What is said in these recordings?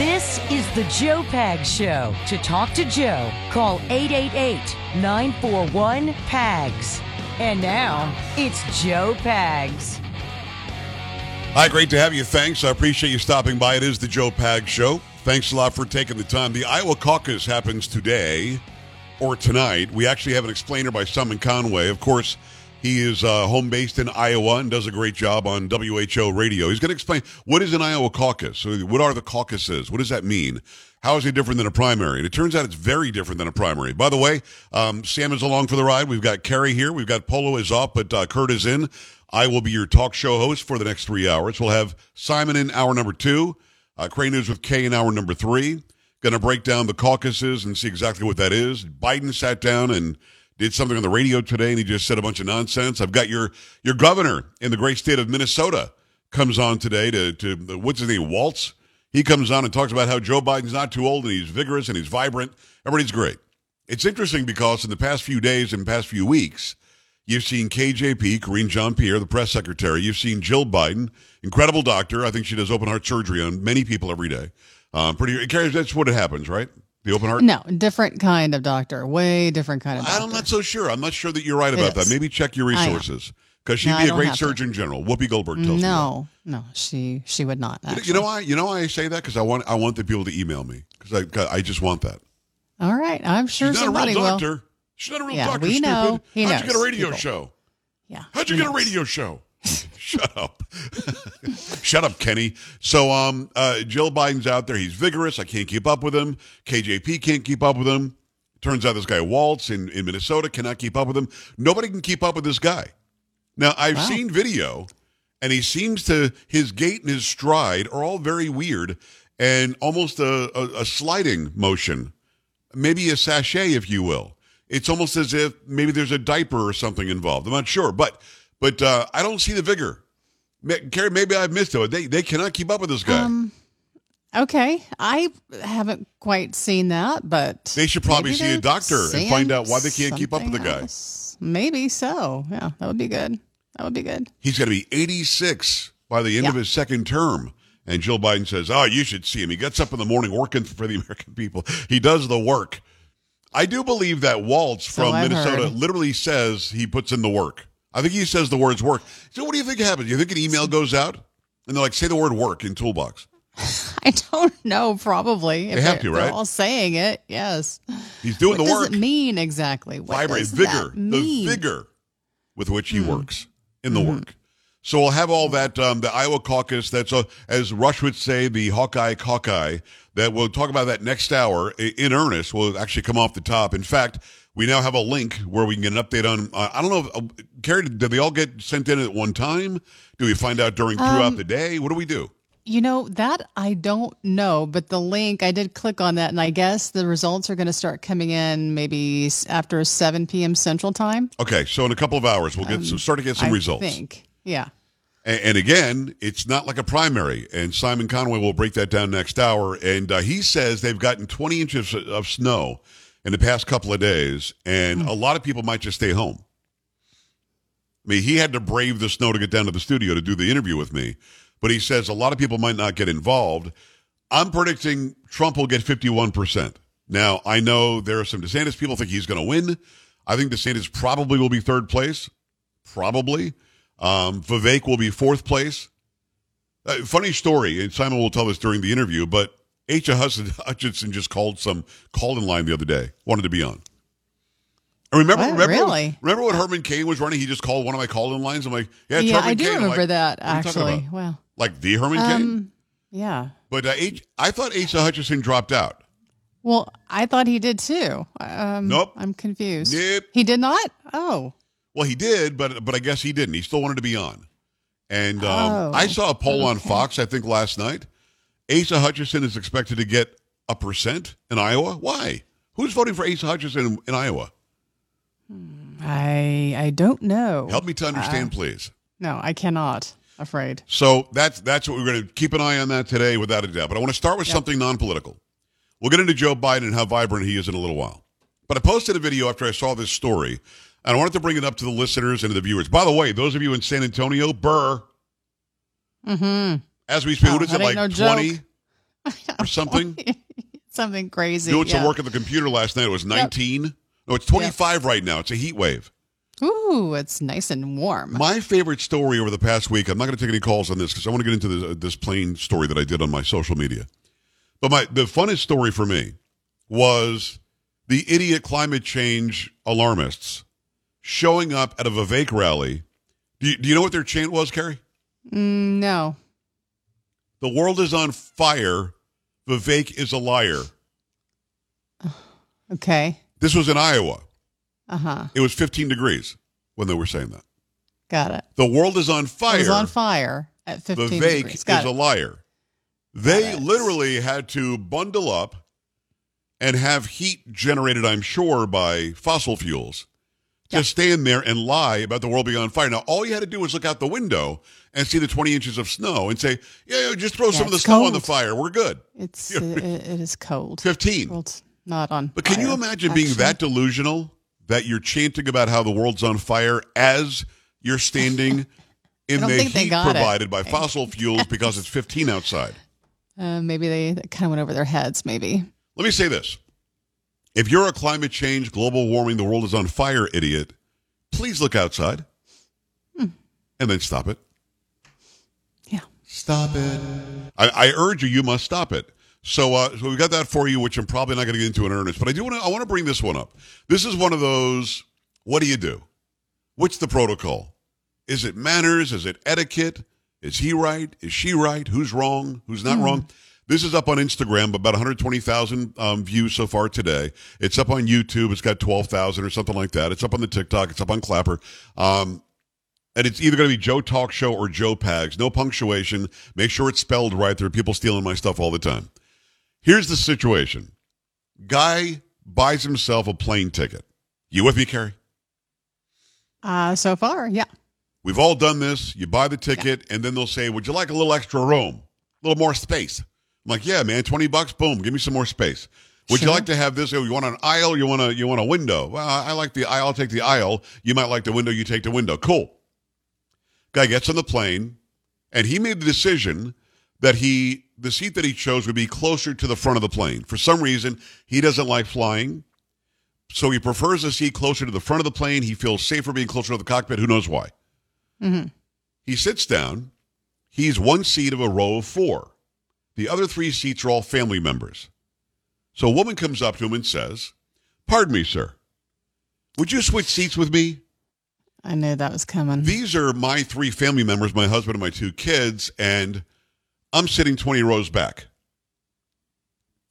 This is the Joe Pag Show. To talk to Joe, call 888 941 PAGS. And now, it's Joe Pags. Hi, great to have you. Thanks. I appreciate you stopping by. It is the Joe Pag Show. Thanks a lot for taking the time. The Iowa caucus happens today or tonight. We actually have an explainer by Simon Conway. Of course, he is uh, home based in Iowa and does a great job on WHO radio. He's going to explain what is an Iowa caucus. What are the caucuses? What does that mean? How is it different than a primary? And it turns out it's very different than a primary. By the way, um, Sam is along for the ride. We've got Carrie here. We've got Polo is off, but uh, Kurt is in. I will be your talk show host for the next three hours. We'll have Simon in hour number two, uh, Crane News with Kay in hour number three. Going to break down the caucuses and see exactly what that is. Biden sat down and did something on the radio today and he just said a bunch of nonsense. I've got your your governor in the great state of Minnesota comes on today to to what's his name Walz. He comes on and talks about how Joe Biden's not too old and he's vigorous and he's vibrant. Everybody's great. It's interesting because in the past few days and past few weeks, you've seen KJP, Karine Jean Pierre, the press secretary. You've seen Jill Biden, incredible doctor. I think she does open heart surgery on many people every day. Um, pretty, that's what it happens, right? The open heart? No, different kind of doctor. Way different kind of doctor. I'm not so sure. I'm not sure that you're right about that. Maybe check your resources. Because she'd No, be a great have to. Surgeon General. Whoopi Goldberg tells me. No, no, she she would not. Actually. You know why? You know why I say that? Because I want I want the people to email me. Because I I just want that. All right, I'm sure She's not a somebody real will. doctor. She's not a real Yeah, doctor. we stupid. know. He How'd you get a radio people. show? Yeah. How'd you get a radio show? Shut up. Shut up, Kenny. So um uh Jill Biden's out there. He's vigorous. I can't keep up with him. KJP can't keep up with him. Turns out this guy Walz in, in Minnesota cannot keep up with him. Nobody can keep up with this guy. Now I've Wow. seen video and he seems to his gait and his stride are all very weird and almost a, a, a sliding motion. Maybe a sashay, if you will. It's almost as if maybe there's a diaper or something involved. I'm not sure, but but uh, I don't see the vigor. Carrie, maybe I've missed it. They they cannot keep up with this guy. Um, okay, I haven't quite seen that, but They should probably see a doctor and find out why they can't keep up with the guy. else. Maybe so. Yeah, that would be good. That would be good. He's going to be 86 by the end of his second term. And Jill Biden says, "Oh, you should see him. He gets up in the morning working for the American people. He does the work." I do believe that Walz So from I've Minnesota heard. literally says he puts in the work. I think he says the words work. So what do you think happens? Do You think an email goes out and they're like, "Say the word work in toolbox." I don't know. Probably They have to, they're right? all saying it. Yes. He's doing what the work. What does it mean exactly? What vibrate, vigor, the vigor with which he Hmm. works in the Mm-hmm. work. So we'll have all that. Um, the Iowa caucus. That's a, as Rush would say, the Hawkeye Hawkeye. That we'll talk about that next hour in earnest. Will actually come off the top. In fact, we now have a link where we can get an update on. Uh, I don't know, if, uh, Carrie. Did they all get sent in at one time? Do we find out during throughout Um, the day? What do we do? You know, that I don't know, but the link, I did click on that, and I guess the results are going to start coming in maybe after 7 p.m. Central Time. Okay, so in a couple of hours we'll get some, start to get some Um, I results. think. Yeah. And, and again, it's not like a primary. And Simon Conway will break that down next hour. And uh, he says they've gotten 20 inches of snow in the past couple of days, and a lot of people might just stay home. I mean, he had to brave the snow to get down to the studio to do the interview with me. But he says a lot of people might not get involved. I'm predicting Trump will get 51%. Now, I know there are some DeSantis people think he's going to win. I think DeSantis probably will be third place. Probably. Um, Vivek will be fourth place. Uh, funny story, and Simon will tell this during the interview, but H. Hudson Hutchinson just called some call in line the other day, wanted to be on. I remember, remember, Really? remember when Herman Cain was running? He just called one of my call in lines. I'm like, yeah, Yeah, Herman I do Cain. Remember like, that, "What are you talking actually. about?" Well, Like the Herman Cain? um, yeah. But uh, H, I thought Asa Hutchinson dropped out. Well, I thought he did too. Um, Nope. I'm confused. Nope. He did not? Oh. Well, he did, but but I guess he didn't. He still wanted to be on. And um, Oh, I saw a poll on. Fox, I think last night. Asa Hutchinson is expected to get a percent in Iowa. Why? Who's voting for Asa Hutchinson in, in Iowa? I I don't know. Help me to understand, please. No, I cannot. Afraid. So that's that's what we're going to keep an eye on that today, without a doubt. But I want to start with something non-political. We'll get into Joe Biden and how vibrant he is in a little while. But I posted a video after I saw this story, and I wanted to bring it up to the listeners and to the viewers. By the way, those of you in San Antonio, Burr, Mm-hmm. As we speak, Oh, what is it like no joke. twenty or something? Something crazy. Doing some yeah. work at the computer last night. It was nineteen. No, it's twenty-five right now. It's a heat wave. Ooh, it's nice and warm. My favorite story over the past week. I'm not going to take any calls on this because I want to get into this, this plane story that I did on my social media. But my the funnest story for me was the idiot climate change alarmists showing up at a Vivek rally. Do you, do you know what their chant was, Carrie? Mm, no. The world is on fire. Vivek is a liar. Okay. This was in Iowa. Uh huh. It was 15 degrees when they were saying that. Got it. The world is on fire. It was on fire at 15 Vivek degrees. is Got a liar. They literally had to bundle up and have heat generated, I'm sure, by fossil fuels to Yeah. stand there and lie about the world being on fire. Now, all you had to do was look out the window and see the 20 inches of snow and say, yeah, just throw some of the snow on the fire. We're good. It's it, it is cold. 15. Well, it's not on. But can you fire, imagine being that delusional that you're chanting about how the world's on fire as you're standing in the heat got it. provided by fossil fuels because it's 15 outside? Uh, maybe they kind of went over their heads. Maybe. Let me say this. If you're a climate change, global warming, the world is on fire idiot, please look outside Hmm. and then stop it. Yeah. Stop it. I, I urge you, you must stop it. So, uh, so we got that for you, which I'm probably not going to get into in earnest. But I do want to. I want to bring this one up. This is one of those. What do you do? What's the protocol? Is it manners? Is it etiquette? Is he right? Is she right? Who's wrong? Who's not wrong? This is up on Instagram, about 120,000 um, views so far today. It's up on YouTube. It's got 12,000 or something like that. It's up on the TikTok. It's up on Clapper. Um, and it's either going to be Joe Talk Show or Joe Pags. No punctuation. Make sure it's spelled right. There are people stealing my stuff all the time. Here's the situation Guy buys himself a plane ticket. You with me, Carrie? Uh, so far, yeah. We've all done this. You buy the ticket, and then they'll say, Would you like a little extra room? A little more space? I'm like, Yeah, man, 20 bucks, boom, give me some more space. Would you like to have this? Oh, you want an aisle? You want a you want a window? Well, I like the aisle. I'll take the aisle. You might like the window. You take the window. Cool. Guy gets on the plane, and he made the decision that he the seat that he chose would be closer to the front of the plane. For some reason, he doesn't like flying, so he prefers a seat closer to the front of the plane. He feels safer being closer to the cockpit. Who knows why? hmm He sits down. He's one seat of a row of four. The other three seats are all family members. So a woman comes up to him and says, Pardon me, sir. Would you switch seats with me? I knew that was coming. These are my three family members, my husband and my two kids, and I'm sitting 20 rows back.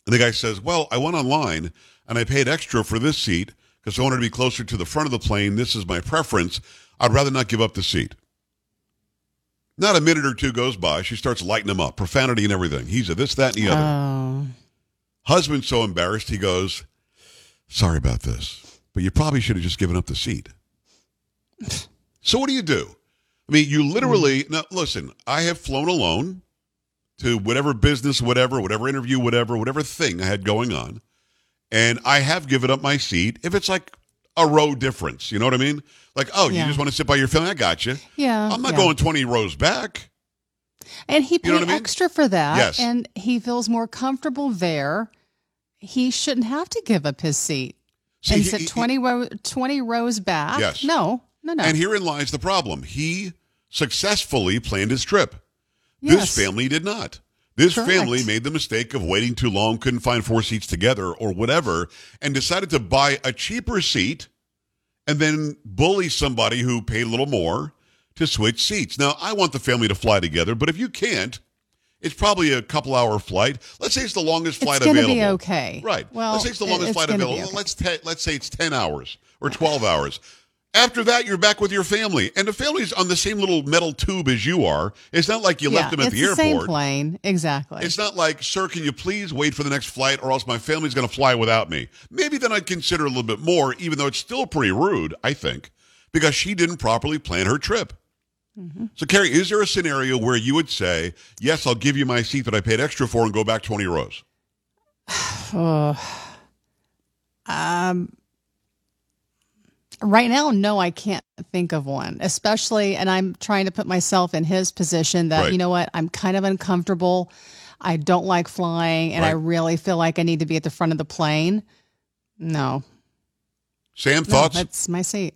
And the guy says, Well, I went online and I paid extra for this seat because I wanted to be closer to the front of the plane. This is my preference. I'd rather not give up the seat. Not a minute or two goes by. She starts lighting him up, profanity and everything. He's a this, that, and the other. Oh, Husband's so embarrassed, he goes, Sorry about this, but you probably should have just given up the seat. so, what do you do? I mean, you literally, mm. now listen, I have flown alone to whatever business, whatever, whatever interview, whatever, whatever thing I had going on, and I have given up my seat if it's like a row difference. You know what I mean? Like, oh, you just want to sit by your family? I got you. yeah. I'm not yeah. going 20 rows back. And he paid You know I mean? extra for that. Yes. And he feels more comfortable there. He shouldn't have to give up his seat See, and he- sit he- 20, row, 20 rows back. Yes. No, no, no. And herein lies the problem. He successfully planned his trip. Yes. This family did not. This Correct. family made the mistake of waiting too long, couldn't find four seats together or whatever, and decided to buy a cheaper seat and then bully somebody who paid a little more to switch seats. Now, I want the family to fly together, but if you can't, It's probably a couple hour flight. Let's say it's the longest flight it's going to available. be okay. Right. Well, let's say it's the longest it's flight available. okay. Let's te- let's say it's ten hours or twelve hours. After that, you're back with your family, and the family's on the same little metal tube as you are. It's not like you yeah, left them at it's the the same airport. plane. Exactly. It's not like, sir, can you please wait for the next flight, or else my family's going to fly without me. Maybe then I'd consider a little bit more, even though it's still pretty rude. I think because she didn't properly plan her trip. Mm-hmm. So, Carrie, is there a scenario where you would say, "Yes, I'll give you my seat that I paid extra for, and go back twenty rows"? Oh. Um, right now, no, I can't think of one, especially, and I'm trying to put myself in his position that, Right. you know what, I'm kind of uncomfortable. I don't like flying, and I really feel like I need to be at the front of the plane. No, Sam, no, thoughts? that's my seat.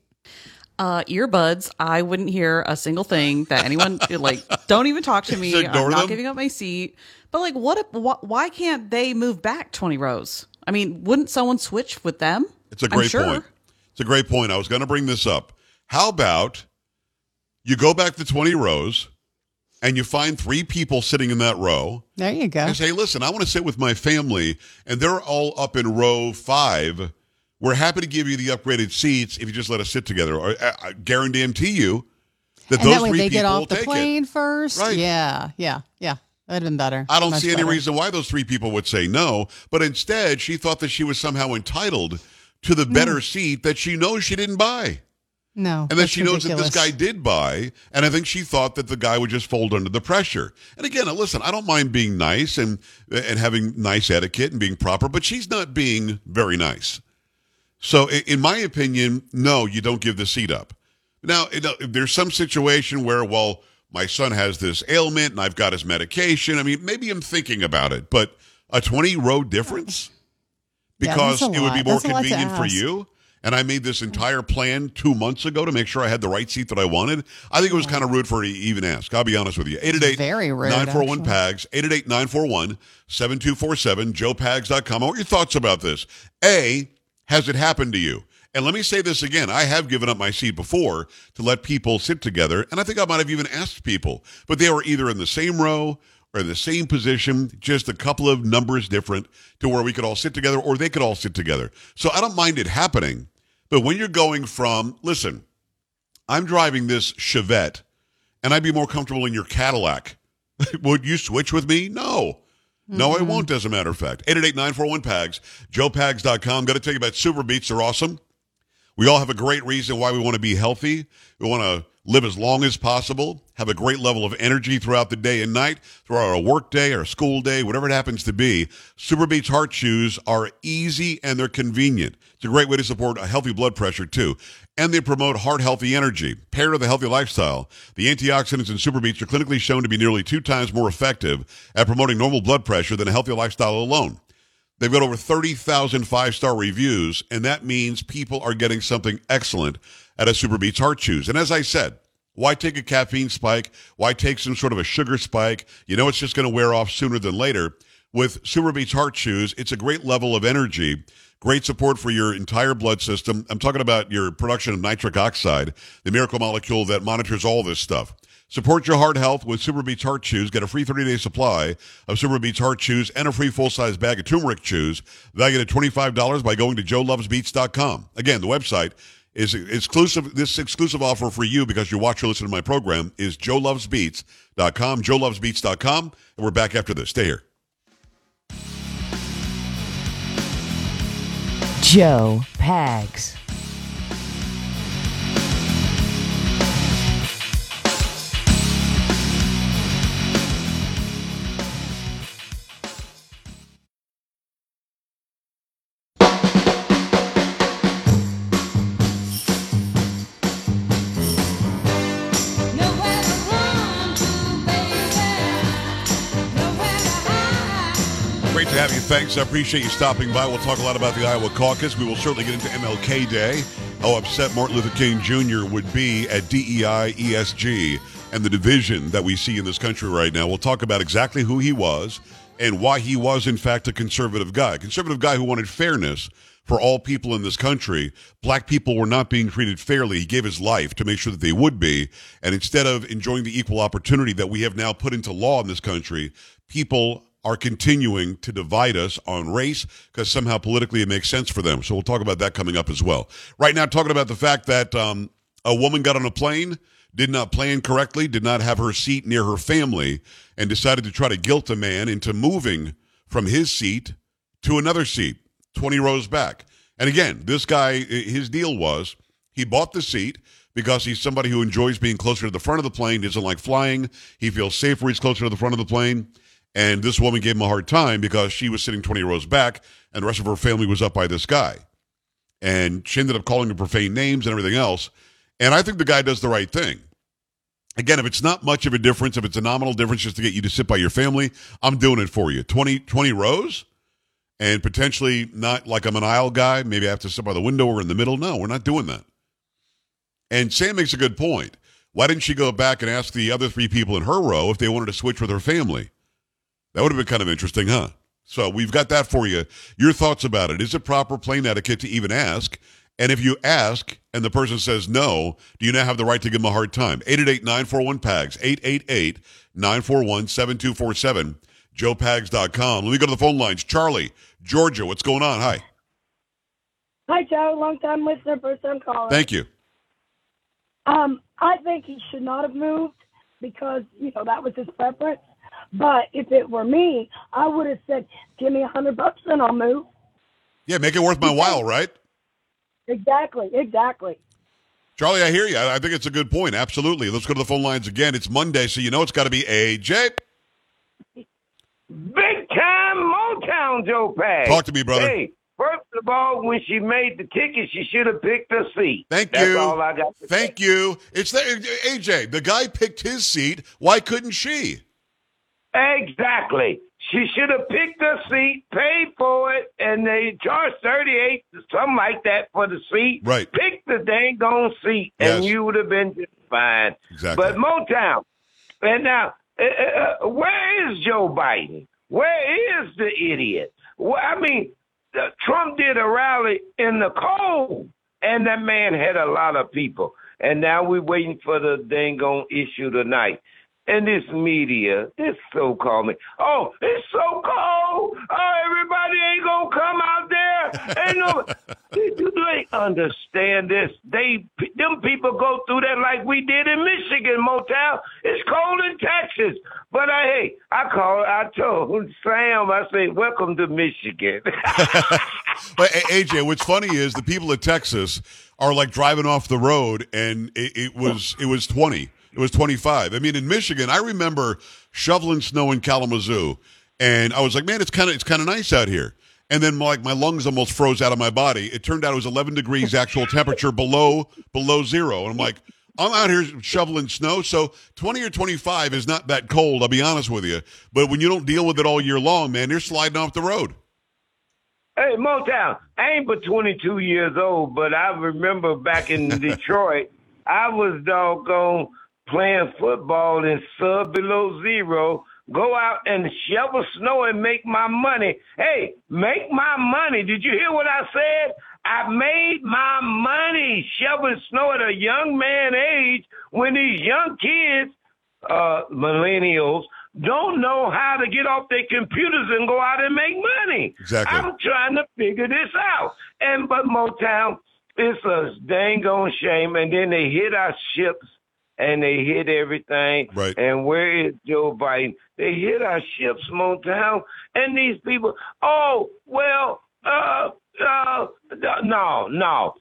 Uh, earbuds. I wouldn't hear a single thing that anyone like. Don't even talk to me. I'm not them? giving up my seat. But like, what? If, wh- why can't they move back twenty rows? I mean, wouldn't someone switch with them? It's a I'm great sure. point. It's a great point. I was going to bring this up. How about you go back to 20 rows and you find three people sitting in that row There you go. and say, listen, I want to sit with my family, and they're all up in row five. We're happy to give you the upgraded seats if you just let us sit together. Or I, I guarantee you that And those that way three they people get off the take it. plane first. Right. Yeah, yeah, yeah. That'd have been better. I don't Much see any better. reason why those three people would say no, but instead she thought that she was somehow entitled to the hmm. better seat that she knows she didn't buy. No, And then that's she knows that this guy did buy, and I think she thought that the guy would just fold under the pressure. And again, listen, I don't mind being nice and and having nice etiquette and being proper, but she's not being very nice. So, in my opinion, no, you don't give the seat up. Now, you know, if there's some situation where, well, my son has this ailment and I've got his medication. I mean, maybe I'm thinking about it, but a 20 row difference because it would be more That's a lot to convenient for you. And I made this entire plan two months ago to make sure I had the right seat that I wanted. I think it was kind of rude for her to even ask. I'll be honest with you. 888 Very rude, 941. PAGS, 888 941 7247, joepags.com. I want your thoughts about this. A, has it happened to you? And let me say this again. I have given up my seat before to let people sit together, and I think I might have even asked people, but they were either in the same row or in the same position, just a couple of numbers different to where we could all sit together or they could all sit together. So I don't mind it happening. But when you're going from, listen, I'm driving this Chevette and I'd be more comfortable in your Cadillac. Would you switch with me? No. No, I mm-hmm. won't, as a matter of fact. 888-941-PAGS, joepags.com. Got to tell you about SuperBeets. They're awesome. We all have a great reason why we want to be healthy. We want to live as long as possible, have a great level of energy throughout the day and night, throughout our work day, our school day, whatever it happens to be. SuperBeets heart chews are easy and they're convenient. It's a great way to support a healthy blood pressure too. And they promote heart healthy energy. Paired with a healthy lifestyle, the antioxidants in SuperBeets are clinically shown to be nearly two times more effective at promoting normal blood pressure than a healthy lifestyle alone. They've got over 30,000 five star reviews, and that means people are getting something excellent at a SuperBeets Heart Chews. And as I said, why take a caffeine spike? Why take some sort of a sugar spike? You know it's just going to wear off sooner than later. With SuperBeets Heart Chews, it's a great level of energy, great support for your entire blood system. I'm talking about your production of nitric oxide, the miracle molecule that monitors all this stuff. Support your heart health with SuperBeets Heart Chews. Get a free 30-day supply of SuperBeets Heart Chews and a free full-size bag of turmeric chews valued at $25 by going to joelovesbeets.com. Again, the website is exclusive. This exclusive offer for you because you watch or listen to my program is joelovesbeets.com, joelovesbeets.com. And we're back after this. Stay here. Joe Pags. Thanks. I appreciate you stopping by. We'll talk a lot about the Iowa caucus. We will certainly get into MLK Day, how upset Martin Luther King Jr. would be at DEI ESG and the division that we see in this country right now. We'll talk about exactly who he was and why he was, in fact, a conservative guy. A conservative guy who wanted fairness for all people in this country. Black people were not being treated fairly. He gave his life to make sure that they would be. And instead of enjoying the equal opportunity that we have now put into law in this country, people are continuing to divide us on race because somehow politically it makes sense for them. So we'll talk about that coming up as well. Right now, talking about the fact that um, a woman got on a plane, did not plan correctly, did not have her seat near her family, and decided to try to guilt a man into moving from his seat to another seat 20 rows back. And again, this guy, his deal was he bought the seat because he's somebody who enjoys being closer to the front of the plane, doesn't like flying. He feels safer he's closer to the front of the plane. And this woman gave him a hard time because she was sitting 20 rows back and the rest of her family was up by this guy. And she ended up calling him profane names and everything else. And I think the guy does the right thing. Again, if it's not much of a difference, if it's a nominal difference just to get you to sit by your family, I'm doing it for you. 20, 20 rows and potentially not like I'm an aisle guy. Maybe I have to sit by the window or in the middle. No, we're not doing that. And Sam makes a good point. Why didn't she go back and ask the other three people in her row if they wanted to switch with her family? That would have been kind of interesting, huh? So we've got that for you. Your thoughts about it. Is it proper plane etiquette to even ask? And if you ask and the person says no, do you now have the right to give them a hard time? 888-941-PAGS, 888-941-7247, joepags.com. Let me go to the phone lines. Charlie, Georgia, what's going on? Hi. Hi, Joe. Long time listener, first time caller. Thank you. Um, I think he should not have moved because, you know, that was his preference. But if it were me, I would have said, give me a hundred bucks and I'll move. Yeah, make it worth my while, right? Exactly, exactly. Charlie, I hear you. I think it's a good point. Absolutely. Let's go to the phone lines again. It's Monday, so you know it's got to be AJ. Big time Motown Joe Pags. Talk to me, brother. Hey, first of all, when she made the ticket, she should have picked a seat. Thank That's you. all I got. To Thank say. you. It's the, AJ. The guy picked his seat. Why couldn't she? Exactly. She should have picked a seat, paid for it, and they charged thirty-eight, something like that, for the seat. Right. Pick the dang on seat, and you would have been just fine. Exactly. But Motown, and now, uh, uh, where is Joe Biden? Where is the idiot? Well, I mean, uh, Trump did a rally in the cold, and that man had a lot of people. And now we're waiting for the dang on issue tonight. And this media, this so-called me, oh, it's so cold. Oh, everybody ain't gonna come out there. Ain't no, do they understand this? They, them people go through that like we did in Michigan, Motown. It's cold in Texas, but I, hey, I called. I told Sam, I said, welcome to Michigan. But AJ, what's funny is the people of Texas are like driving off the road, and it, it was it was twenty, it was twenty five. I mean, in Michigan, I remember shoveling snow in Kalamazoo, and I was like, man, it's kind of it's kind of nice out here. And then like my lungs almost froze out of my body. It turned out it was eleven degrees actual temperature below below zero, and I'm like. I'm out here shoveling snow, so 20 or 25 is not that cold, I'll be honest with you. But when you don't deal with it all year long, man, you're sliding off the road. Hey, Motown, I ain't but 22 years old, but I remember back in Detroit, I was doggone playing football in sub below zero, go out and shovel snow and make my money. Hey, make my money. Did you hear what I said? I made my money shoveling snow at a young man age when these young kids, uh, millennials, don't know how to get off their computers and go out and make money. Exactly. I'm trying to figure this out. And but Motown, it's a dang on shame. And then they hit our ships and they hit everything. Right. And where is Joe Biden? They hit our ships, Motown. And these people, oh, well, uh, uh, no, no.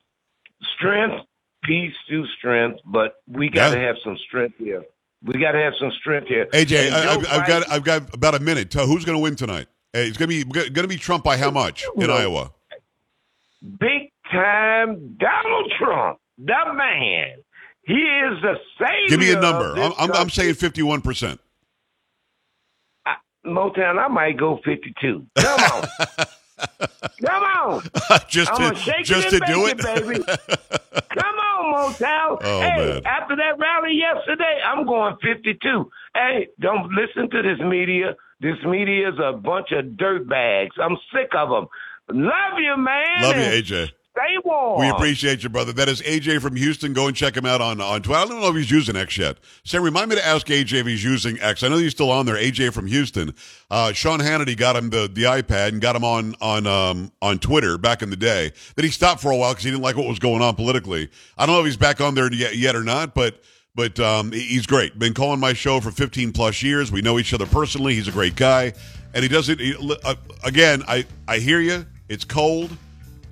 Strength, peace through strength, but we got to Yeah. have some strength here. We got to have some strength here. AJ, I, I've I've got I've got about a minute. Tell who's going to win tonight? Hey, it's going to be going to be Trump by how much in Iowa? big time Donald Trump, the man. He is the savior. Give me a number. I'm, I'm, I'm saying 51 percent. Motown. I might go fifty-two. Come on, come on. just I'm to just to do it. baby. Come on, Motown. Oh, hey, man. after that rally yesterday, I'm going 52. Hey, don't listen to this media. This media is a bunch of dirt bags. I'm sick of them. Love you, man. Love you, AJ. Stay warm. We appreciate you, brother. That is AJ from Houston. Go and check him out on, on Twitter. I don't know if he's using X yet. Sam, remind me to ask AJ if he's using X. I know he's still on there. AJ from Houston. Uh, Sean Hannity got him the, the iPad and got him on on um, on Twitter back in the day. Then he stopped for a while because he didn't like what was going on politically. I don't know if he's back on there yet, yet or not, but but um, he's great. Been calling my show for 15 plus years. We know each other personally. He's a great guy, and he doesn't. He, uh, again, I I hear you. It's cold.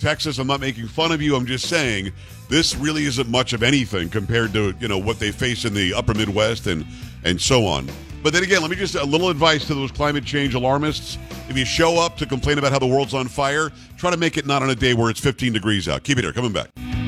Texas, I'm not making fun of you. I'm just saying this really isn't much of anything compared to you know what they face in the upper Midwest and and so on. But then again, let me just a little advice to those climate change alarmists. If you show up to complain about how the world's on fire, try to make it not on a day where it's 15 degrees out. Keep it here. Coming back.